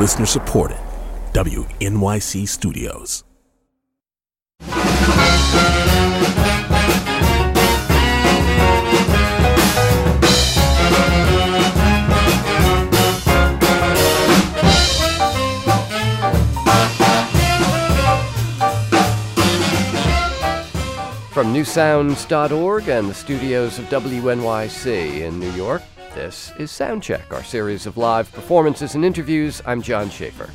Listener supported. WNYC Studios. From newsounds.org and the studios of WNYC in New York, this is Soundcheck, our series of live performances and interviews. I'm John Schaefer.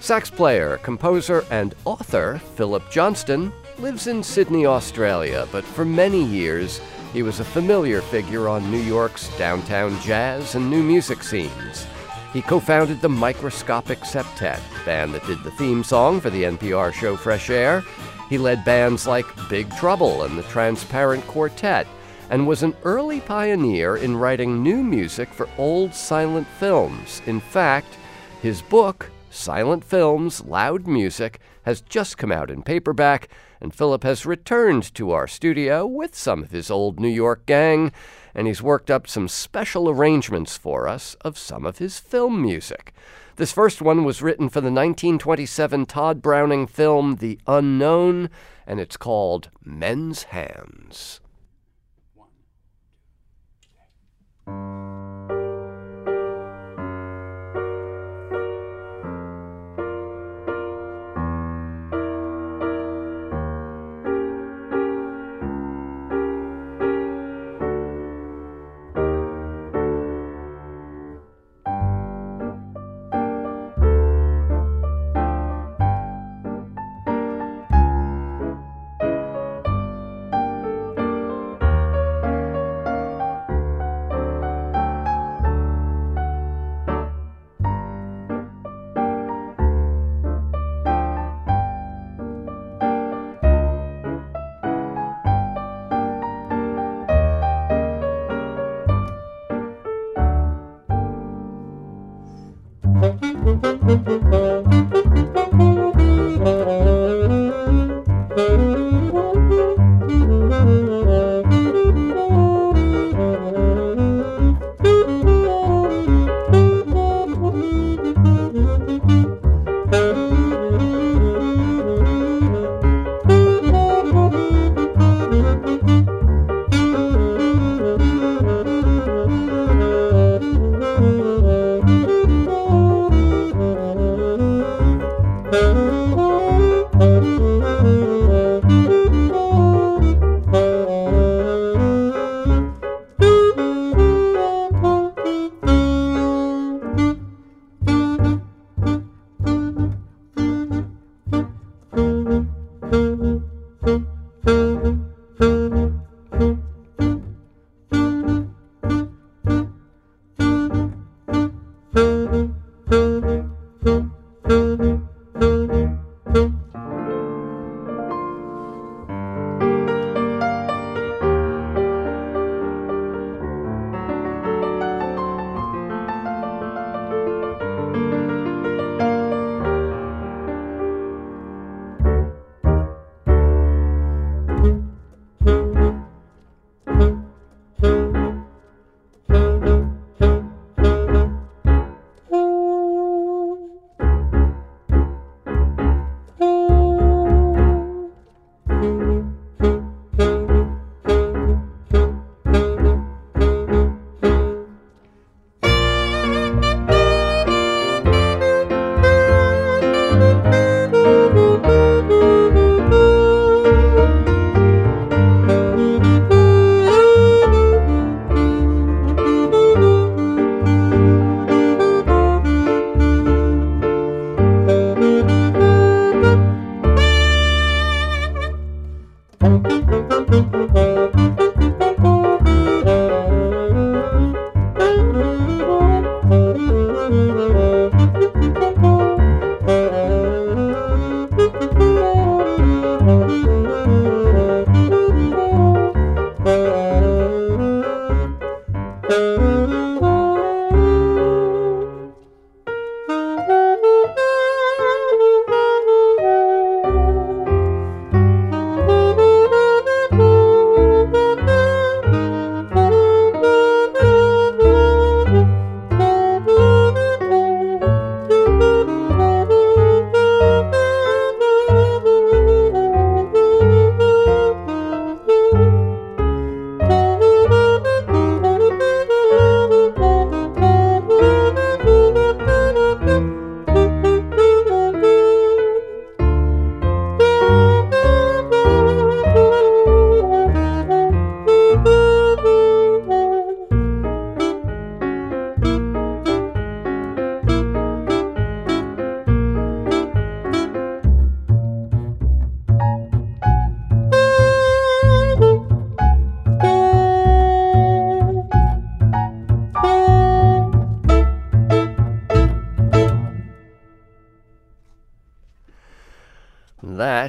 Sax player, composer, and author Phillip Johnston lives in Sydney, Australia, but for many years he was a familiar figure on New York's downtown jazz and new music scenes. He co founded the Microscopic Septet, the band that did the theme song for the NPR show Fresh Air he led bands like Big Trouble and the Transparent Quartet, and was an early pioneer in writing new music for old silent films. In fact, his book, Silent Films Loud Music, has just come out in paperback, and Phillip has returned to our studio with some of his old New York gang, and he's worked up some special arrangements for us of some of his film music. This first one was written for the 1927 Tod Browning film The Unknown, and it's called Men's Hands. Música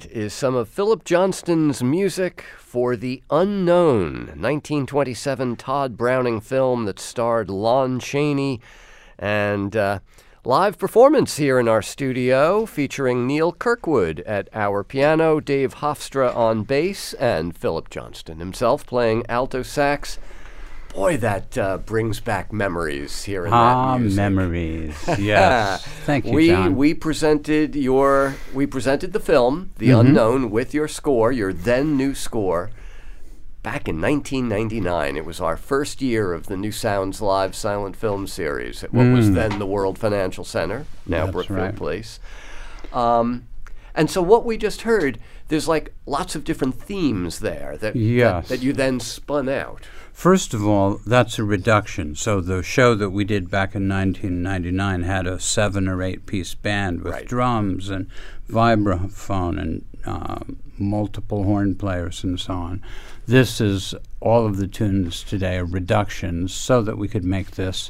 That is some of Phillip Johnston's music for The Unknown, 1927 Tod Browning film that starred Lon Chaney, and uh, live performance here in our studio featuring Neal Kirkwood at our piano, Dave Hofstra on bass, and Phillip Johnston himself playing alto sax. Boy, that uh, brings back memories here in ah, that music. memories. Yes. Thank you, we John. we presented your we presented the film The Mm-hmm. Unknown with your score, your then new score. Back in 1999, it was our first year of the New Sounds Live silent film series at what was then the World Financial Center, now Mm. That's Brookfield right. Place. Um, and so what we just heard, there's like lots of different themes there that, that- that you then spun out. First of all, that's a reduction. So the show that we did back in 1999 had a seven or eight piece band with Right. drums and vibraphone and um, multiple horn players and so on. This is all of the tunes today are reductions so that we could make this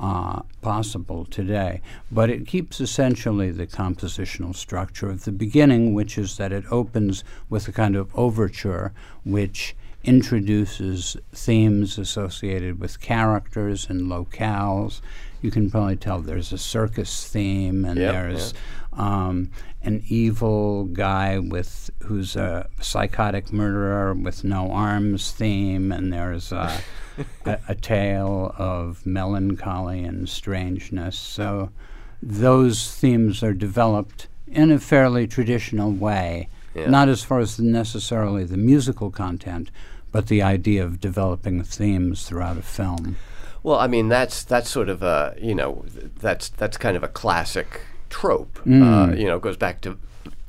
uh, possible today. But it keeps essentially the compositional structure of the beginning, which is that it opens with a kind of overture which introduces themes associated with characters and locales. You can probably tell there's a circus theme, and Yep, there's um, an evil guy with who's a psychotic murderer with no arms theme, and there's a, a, a tale of melancholy and strangeness. So those themes are developed in a fairly traditional way, Yeah. not as far as necessarily the musical content, but the idea of developing themes throughout a film. Well, I mean that's that's sort of a you know that's that's kind of a classic trope. Uh, Mm. you know, goes back to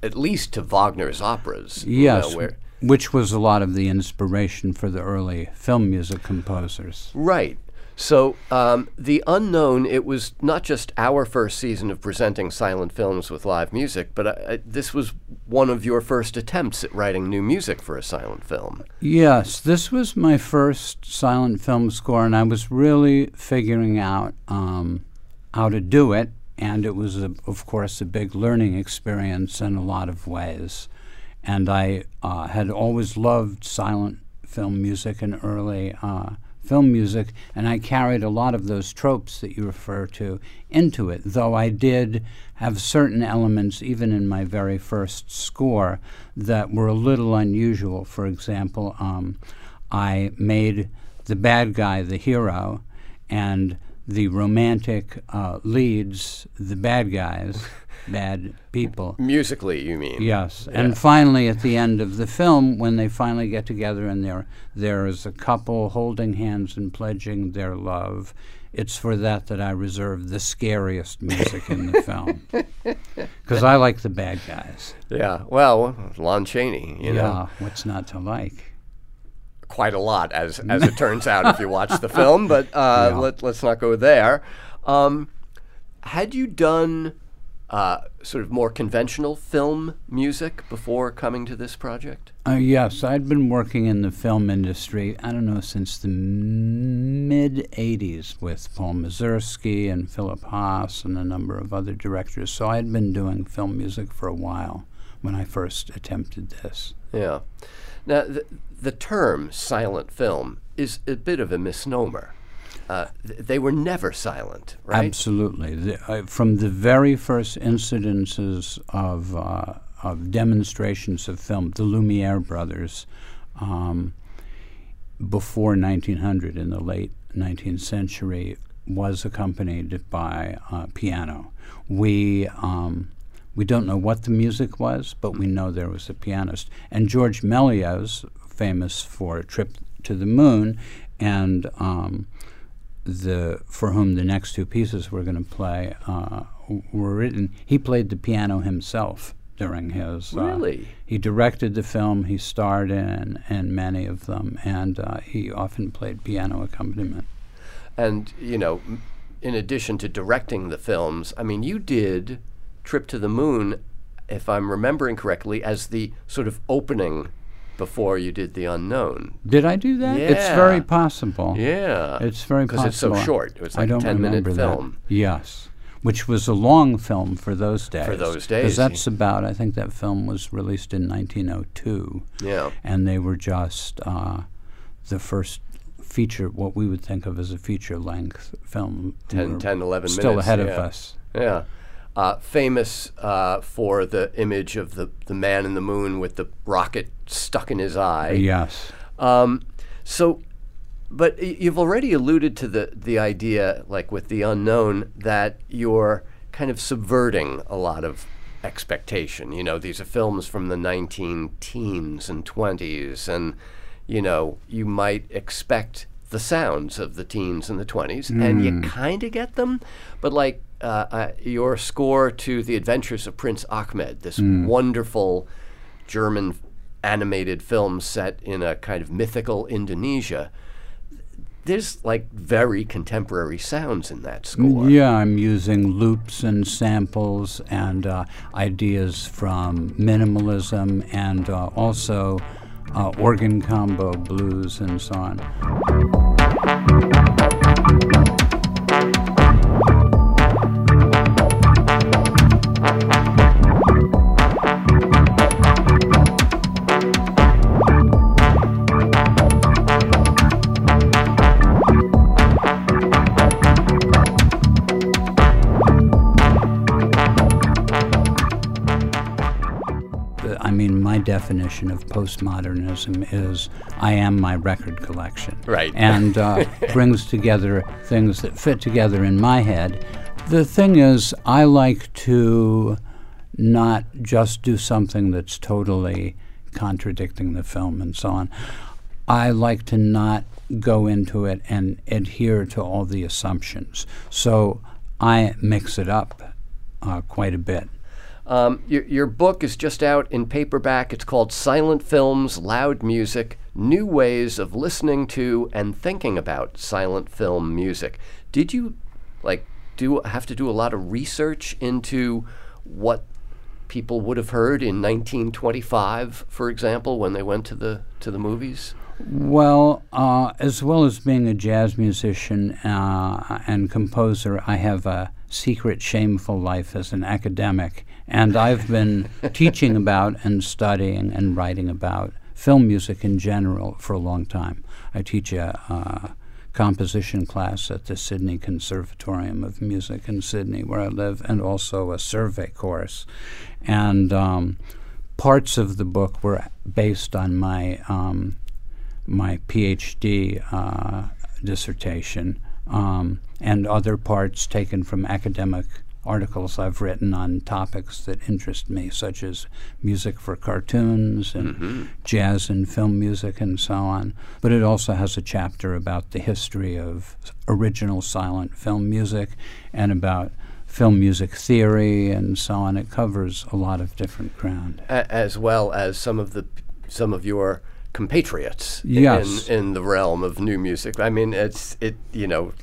at least to Wagner's operas. you Yes, know, which was a lot of the inspiration for the early film music composers. right. So um, the unknown. It was not just our first season of presenting silent films with live music, but uh, uh, this was one of your first attempts at writing new music for a silent film. Yes, this was my first silent film score, and I was really figuring out um, how to do it. And it was, a, of course, a big learning experience in a lot of ways. And I uh, had always loved silent film music and early uh, film music, and I carried a lot of those tropes that you refer to into it, though I did have certain elements, even in my very first score, that were a little unusual. For example, um, I made the bad guy the hero, and the romantic uh, leads the bad guys, bad people. Musically, you mean? Yes, Yeah. and finally, at the end of the film, when they finally get together and there there is a couple holding hands and pledging their love, it's for that that I reserve the scariest music in the film because I like the bad guys. Yeah. Well, Lon Chaney. You know. yeah, what's not to like? quite a lot, as as it turns out, if you watch the film. But uh, Yeah. let, let's not go there. Um, had you done uh, sort of more conventional film music before coming to this project? Uh, yes, I'd been working in the film industry, I don't know, since the mid 80s with Paul Mazursky and Philip Haas and a number of other directors. So I'd been doing film music for a while when I first attempted this. Yeah. Now, the, the term silent film is a bit of a misnomer. Uh, th- they were never silent, right? Absolutely. The, uh, from the very first incidences of, uh, of demonstrations of film, the Lumiere brothers, um, before 1900 in the late 19th century, was accompanied by uh, piano. We um, we don't know what the music was, but we know there was a pianist. And Georges Méliès, famous for a Trip to the Moon, and um, the for whom the next two pieces we're going to play uh, were written. He played the piano himself during his. uh, Really? he directed the film. He starred in and many of them, and uh, he often played piano accompaniment. And, you know, in addition to directing the films, I mean, you did Trip to the Moon, if I'm remembering correctly, as the sort of opening before you did The Unknown. Did I do that? Yeah. It's very possible. Yeah. It's very possible. Because it's so short. It was I like a don't 10 minute remember that. Yes. which was a long film for those days. For those days, Because that's about, I think that film was released in 1902. Yeah. And they were just uh, the first feature, what we would think of as a feature length film. We 10, 10 11 Still minutes. Still ahead of us. Yeah. Uh, famous uh, for the image of the, the man in the moon with the rocket stuck in his eye. Yes. Um, so, but you've already alluded to the, the idea, like with the unknown, that you're kind of subverting a lot of expectation. You know, these are films from the 19 teens and 20s, and, you know, you might expect the sounds of the teens and the 20s, and you kind of get them, but like uh, uh, your score to The Adventures of Prince Ahmed, this wonderful German animated film set in a kind of mythical Indonesia. There's like very contemporary sounds in that score. Yeah, I'm using loops and samples and uh, ideas from minimalism and uh, also uh, organ combo blues and so on. Definition of postmodernism is I am my record collection. Right. And uh, brings together things that fit together in my head. The thing is, I like to not just do something that's totally contradicting the film and so on. I like to not go into it and adhere to all the assumptions. So I mix it up uh, quite a bit. Um, your, your book is just out in paperback. It's called Silent Films, Loud Music New Ways of Listening to and Thinking About Silent Film Music. Did you like do have to do a lot of research into what people would have heard in 1925, for example, when they went to the to the movies? Well, uh, as well as being a jazz musician uh, and composer, I have a secret, shameful life as an academic. And I've been teaching about and studying and writing about film music in general for a long time. I teach a composition class at the Sydney Conservatorium of Music in Sydney, where I live, and also a survey course. And um, parts of the book were based on my. Um, my PhD uh, dissertation um, and other parts taken from academic articles I've written on topics that interest me, such as music for cartoons and mm-hmm. jazz and film music and so on. But it also has a chapter about the history of original silent film music and about film music theory and so on. It covers a lot of different ground. a- as well as some of the some of your compatriots Yes. in in the realm of new music. I mean, it's it you know.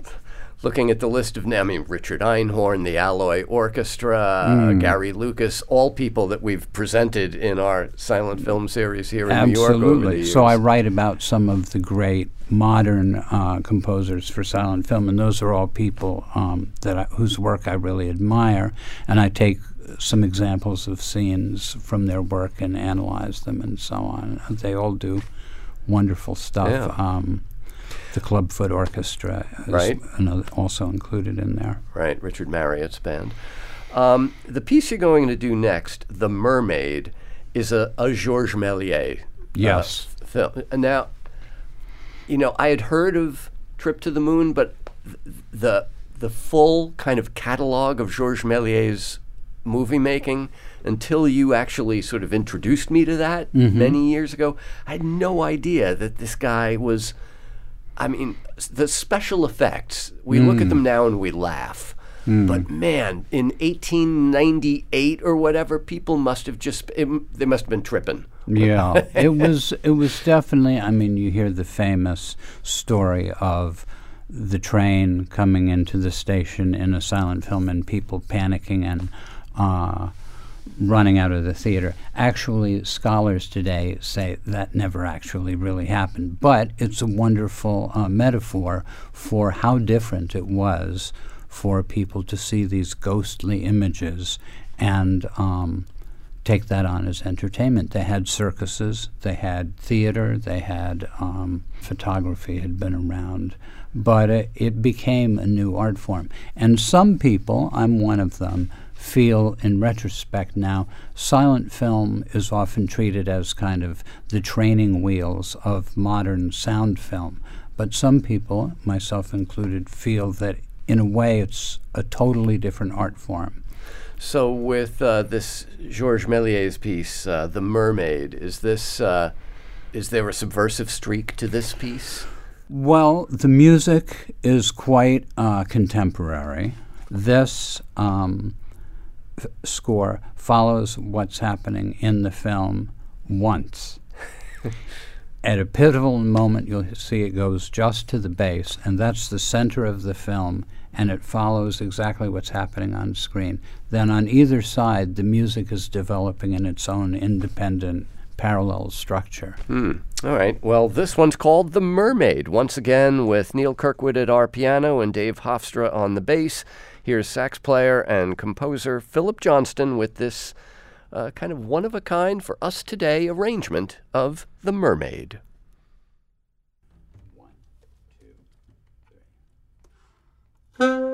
Looking at the list of names, I mean, Richard Einhorn, the Alloy Orchestra, uh, Gary Lucas, all people that we've presented in our silent film series here in New York Absolutely. So I write about some of the great modern uh, composers for silent film, and those are all people um, that I, whose work I really admire, and I take some examples of scenes from their work and analyze them and so on. They all do wonderful stuff. Yeah. Um, the Clubfoot Orchestra is Right. another, also included in there. right, Richard Marriott's band. Um, the piece you're going to do next, "The Mermaid," is a, a Georges Méliès Yes. uh, film. Now, you know, I had heard of Trip to the Moon, but th- the the full kind of catalog of Georges Méliès movie making until you actually sort of introduced me to that many years ago, I had no idea that this guy was. I mean, the special effects. We look at them now and we laugh. But man, in 1898 or whatever, people must have just it, they must have been tripping. Yeah, it was. It was definitely. I mean, you hear the famous story of the train coming into the station in a silent film and people panicking and uh, running out of the theater. Actually, scholars today say that never actually really happened, but it's a wonderful uh, metaphor for how different it was for people to see these ghostly images and um, take that on as entertainment. They had circuses, they had theater, they had um, photography had been around, but it, it became a new art form. And some people, I'm one of them, feel in retrospect now silent film is often treated as kind of the training wheels of modern sound film. But some people, myself included, feel that in a way it's a totally different art form. So, with uh, this Georges Méliès piece, uh, "The Mermaid," is this uh, is there a subversive streak to this piece? Well, the music is quite uh, contemporary. This um, f- score follows what's happening in the film once. At a pivotal moment, you'll see it goes just to the bass, and that's the center of the film, and it follows exactly what's happening on screen. Then on either side, the music is developing in its own independent parallel structure. Hmm. All right. Well, this one's called The Mermaid, once again with Neal Kirkwood at our piano and Dave Hofstra on the bass. Here's sax player and composer Phillip Johnston with this uh, kind of one of a kind for us today arrangement of The Mermaid. Huh?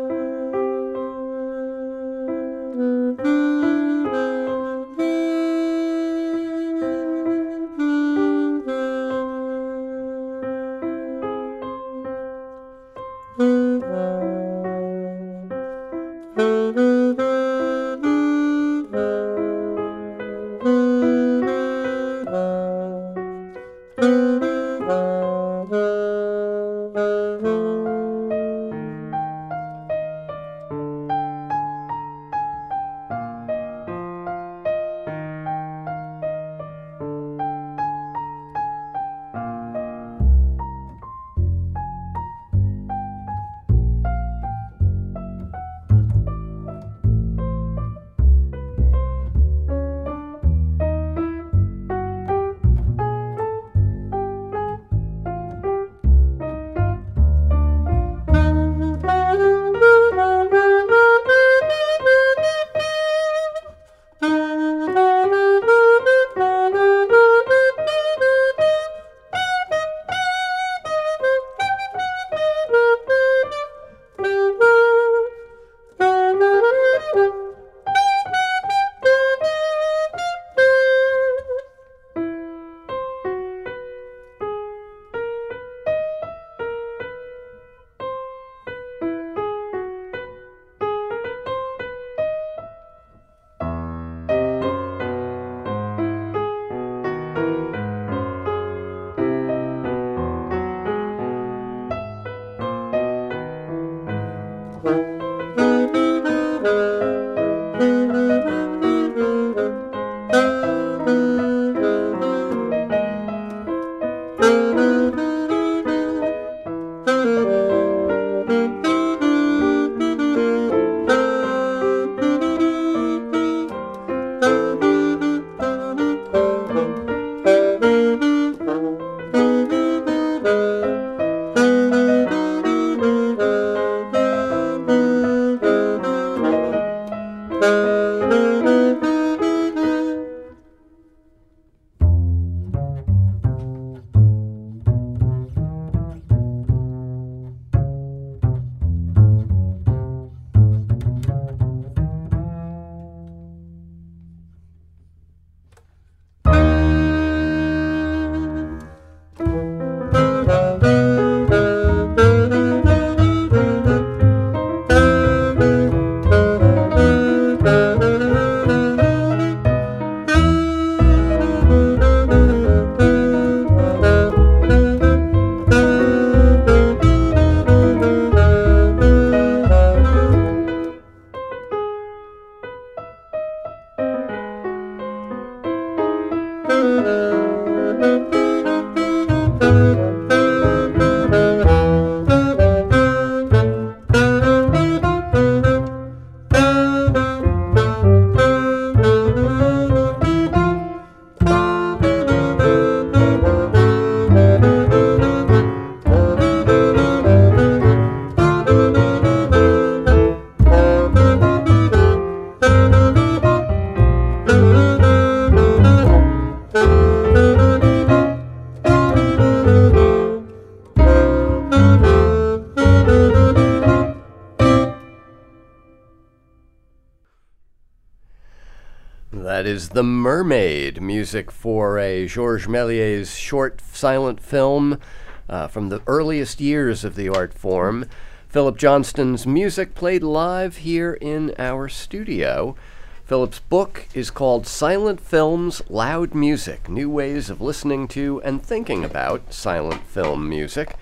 The Mermaid, music for a Georges Méliès short silent film uh, from the earliest years of the art form. Phillip Johnston's music played live here in our studio. Phillip's book is called Silent Films Loud Music New Ways of Listening to and Thinking About Silent Film Music.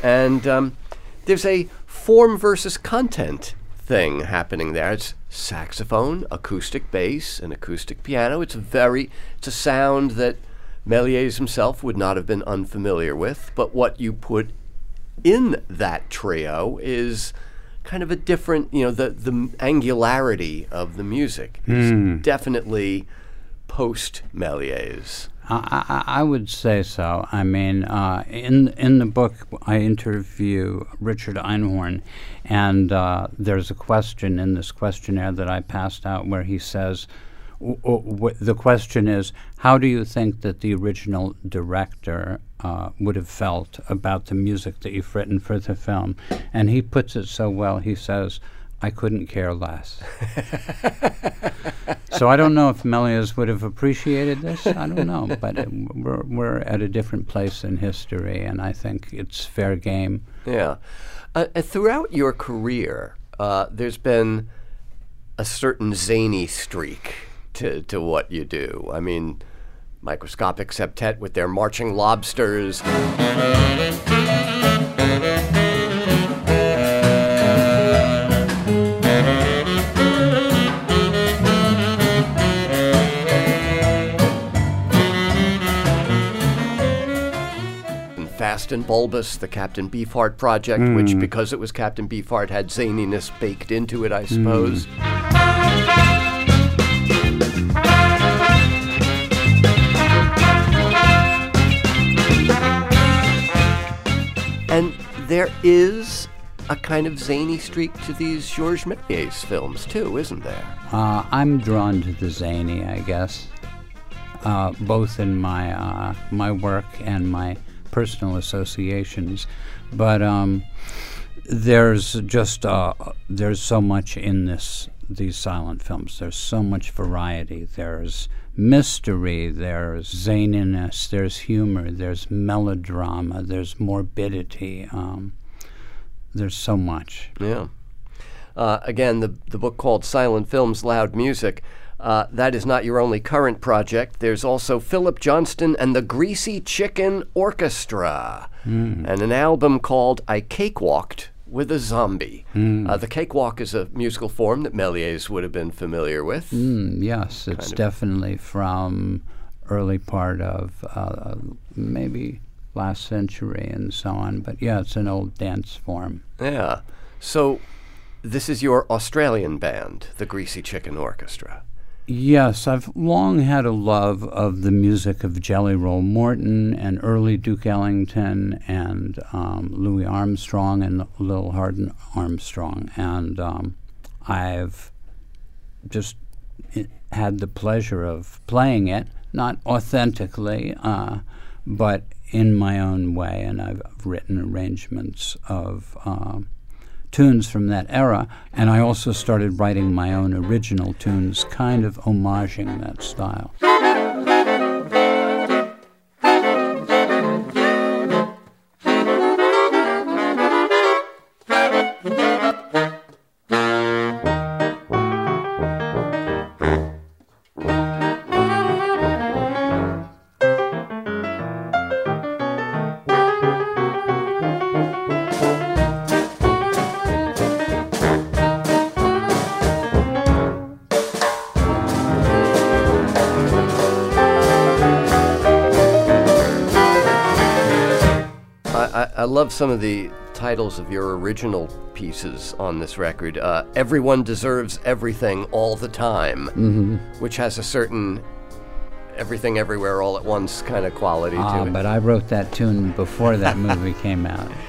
And um, there's a form versus content thing happening there. It's saxophone, acoustic bass, and acoustic piano. It's a very it's a sound that Méliès himself would not have been unfamiliar with, but what you put in that trio is kind of a different, you know, the the angularity of the music is hmm. definitely post Méliès. I, I, would say so. I mean, uh, in in the book, I interview Richard Einhorn, and uh, there's a question in this questionnaire that I passed out where he says, w- w- the question is, how do you think that the original director uh, would have felt about the music that you've written for the film? And he puts it so well. He says. I couldn't care less. so I don't know if Méliès would have appreciated this. I don't know, but it, we're we're at a different place in history, and I think it's fair game. Yeah. Uh, uh, throughout your career, uh, there's been a certain zany streak to, to what you do. I mean, Microscopic Septet with their marching lobsters. Fast and Bulbous, the Captain Beefheart project, which, because it was Captain Beefheart, had zaniness baked into it, I suppose. And there is a kind of zany streak to these Georges Méliès films, too, isn't there? Uh, I'm drawn to the zany, I guess, uh, both in my uh, my work and my personal associations. But um, there's just uh, there's so much in this these silent films. There's so much variety. There's mystery. There's zaniness. There's humor. There's melodrama. There's morbidity. Um, there's so much. Yeah. Uh, again, the, the book called Silent Films, Loud Music. Uh, that is not your only current project. There's also Phillip Johnston and the Greasy Chicken Orchestra, and an album called I Cakewalked with a Zombie. Uh, the cakewalk is a musical form that Méliès would have been familiar with. Mm, yes, it's of- definitely from early part of uh, maybe last century and so on. But yeah, it's an old dance form. Yeah. So this is your Australian band, the Greasy Chicken Orchestra. Yes, I've long had a love of the music of Jelly Roll Morton and early Duke Ellington and um, Louis Armstrong and Lil Hardin Armstrong. And um, I've just had the pleasure of playing it, not authentically, uh, but in my own way. And I've written arrangements of. um tunes from that era, and I also started writing my own original tunes, kind of homaging that style. I, love some of the titles of your original pieces on this record. Uh, Everyone Deserves Everything All the Time, which has a certain everything everywhere all at once kind of quality to Ah, it. but I wrote that tune before that movie came out.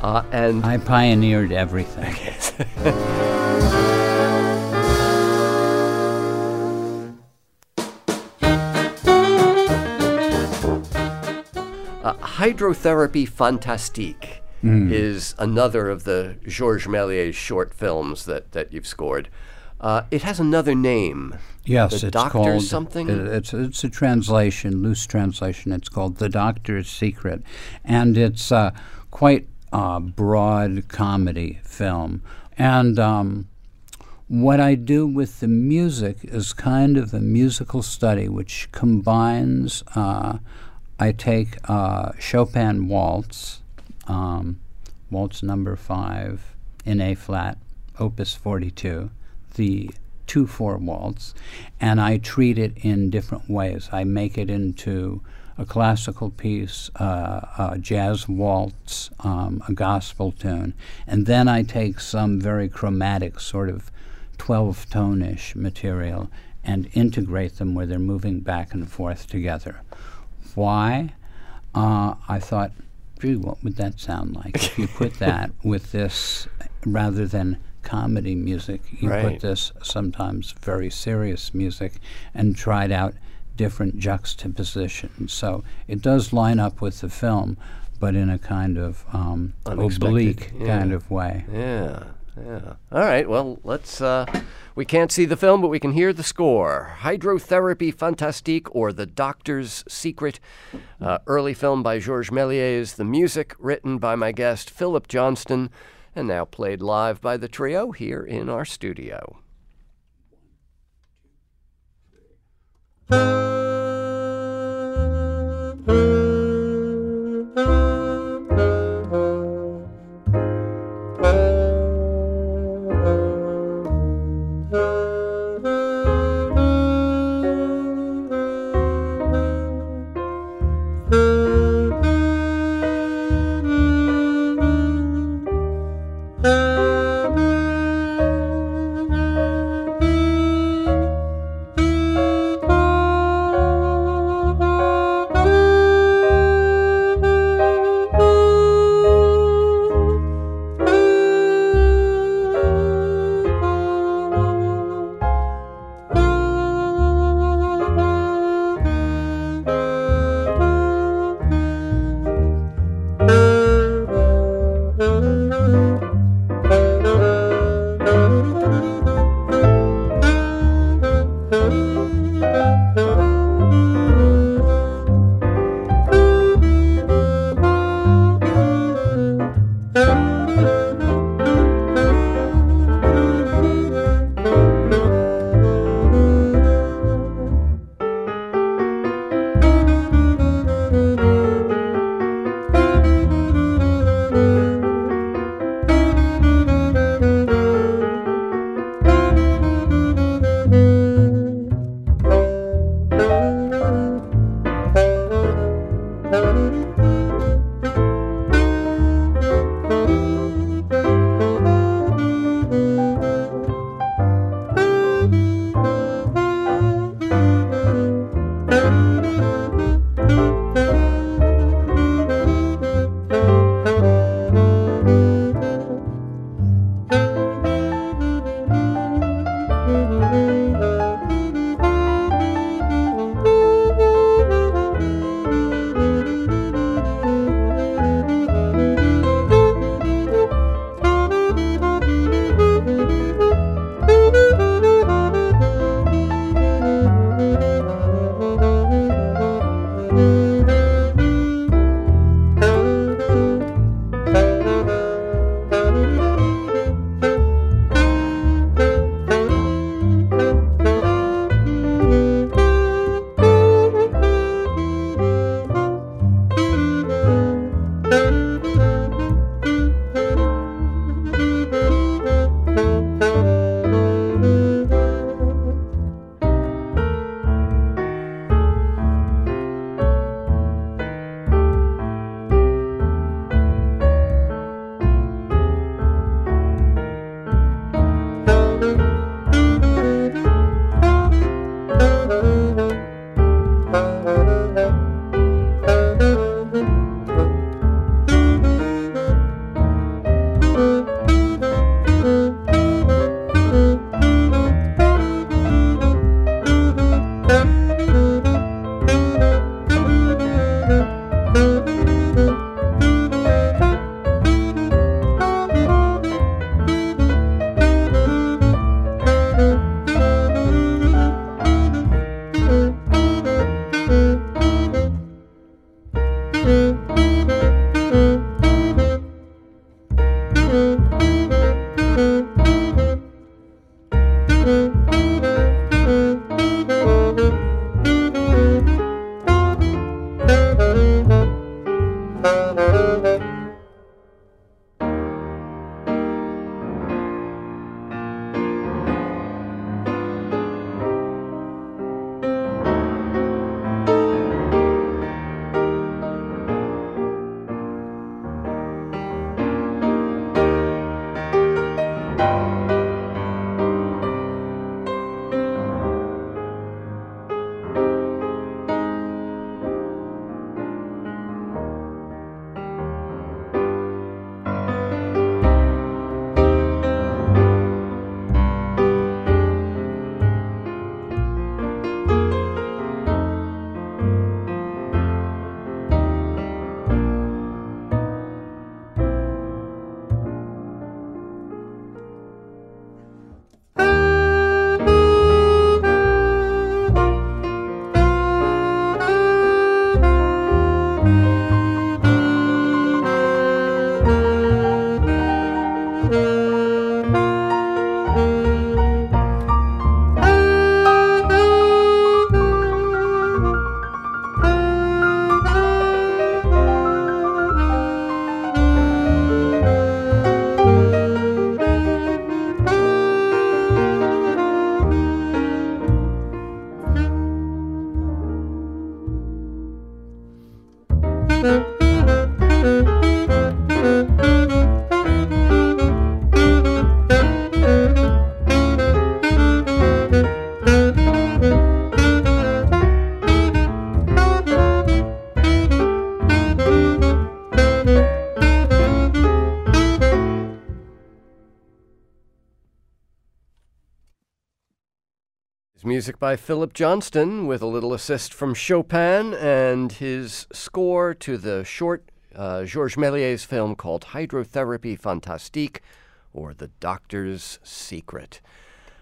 Uh, and I pioneered everything. Hydrotherapy Fantastique is another of the Georges Méliès short films that, that you've scored. Uh, it has another name. Yes, the it's Doctor called something. it- it's it's a translation, loose translation. It's called The Doctor's Secret, and it's a quite uh, broad comedy film. And um, what I do with the music is kind of a musical study, which combines. Uh, I take uh, Chopin waltz, um, waltz number five in A flat, Opus 42, the 2 4 waltz, and I treat it in different ways. I make it into a classical piece, uh, a jazz waltz, um, a gospel tune, and then I take some very chromatic sort of 12 tone ish material and integrate them where they're moving back and forth together. Why? Uh, I thought, gee, what would that sound like if you put that with this rather than comedy music? You Right. put this sometimes very serious music and tried out different juxtapositions. So it does line up with the film, but in a kind of um, oblique kind of way. Yeah, yeah. All right. Well, let's. Uh, we can't see the film, but we can hear the score. Hydrotherapy Fantastique, or The Doctor's Secret. Uh, early film by Georges Méliès. The music written by my guest Phillip Johnston, and now played live by the trio here in our studio. Music by Phillip Johnston with a little assist from Chopin and his score to the short uh, Georges Méliès film called Hydrothérapie Fantastique or The Doctor's Secret.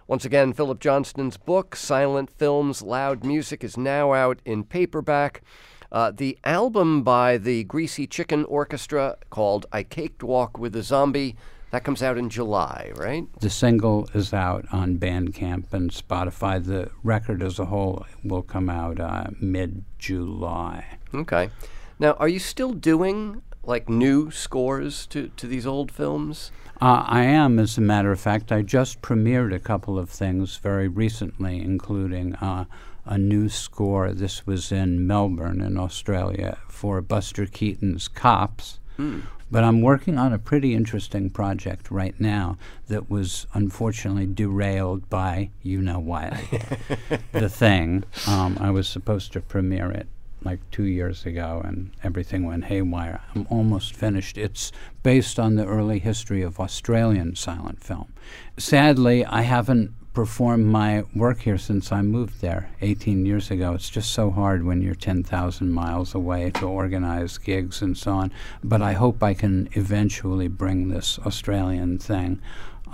Once again, Phillip Johnston's book, Silent Films, Loud Music, is now out in paperback. Uh, the album by the Greasy Chicken Orchestra called I Caked Walk with a Zombie that comes out in July, right? The single is out on Bandcamp and Spotify. The record as a whole will come out uh, mid July. Okay. Now, are you still doing like new scores to, to these old films? Uh, I am, as a matter of fact. I just premiered a couple of things very recently, including uh, a new score. This was in Melbourne, in Australia, for Buster Keaton's Cops. Mm. But I'm working on a pretty interesting project right now that was unfortunately derailed by you know why the thing. Um, I was supposed to premiere it like two years ago, and everything went haywire. I'm almost finished. It's based on the early history of Australian silent film. Sadly, I haven't performed my work here since I moved there 18 years ago. It's just so hard when you're 10,000 miles away to organize gigs and so on. But I hope I can eventually bring this Australian thing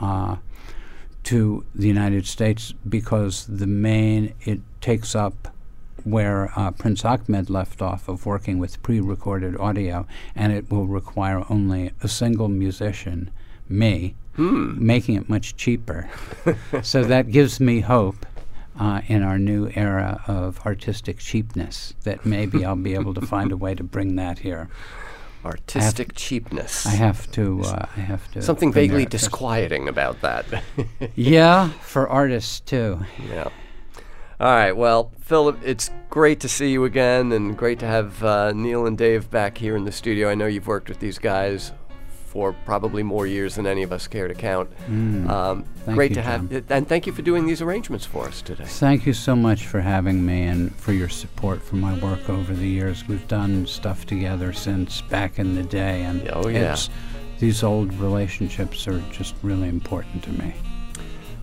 uh, to the United States because the main, it takes up where uh, Prince Achmed left off of working with pre recorded audio, and it will require only a single musician, me, hmm. making it much cheaper. so that gives me hope uh, in our new era of artistic cheapness that maybe I'll be able to find a way to bring that here. Artistic I cheapness. I have to. Uh, I have to. Something vaguely disquieting about that. yeah, for artists too. Yeah. All right. Well, Phillip, it's great to see you again, and great to have uh, Neal and Dave back here in the studio. I know you've worked with these guys for probably more years than any of us care to count. Mm. Um, great you, to have, and thank you for doing these arrangements for us today. Thank you so much for having me and for your support for my work over the years. We've done stuff together since back in the day, and oh yeah, these old relationships are just really important to me.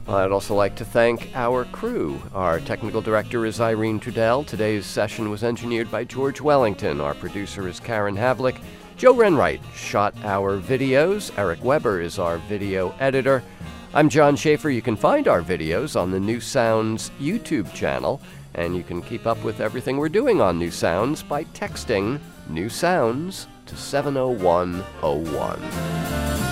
Well, I'd also like to thank our crew. Our technical director is Irene Trudel. Today's session was engineered by George Wellington. Our producer is Karen Havlick. Joe Renwright shot our videos. Eric Weber is our video editor. I'm John Schaefer. You can find our videos on the New Sounds YouTube channel, and you can keep up with everything we're doing on New Sounds by texting New Sounds to 70101.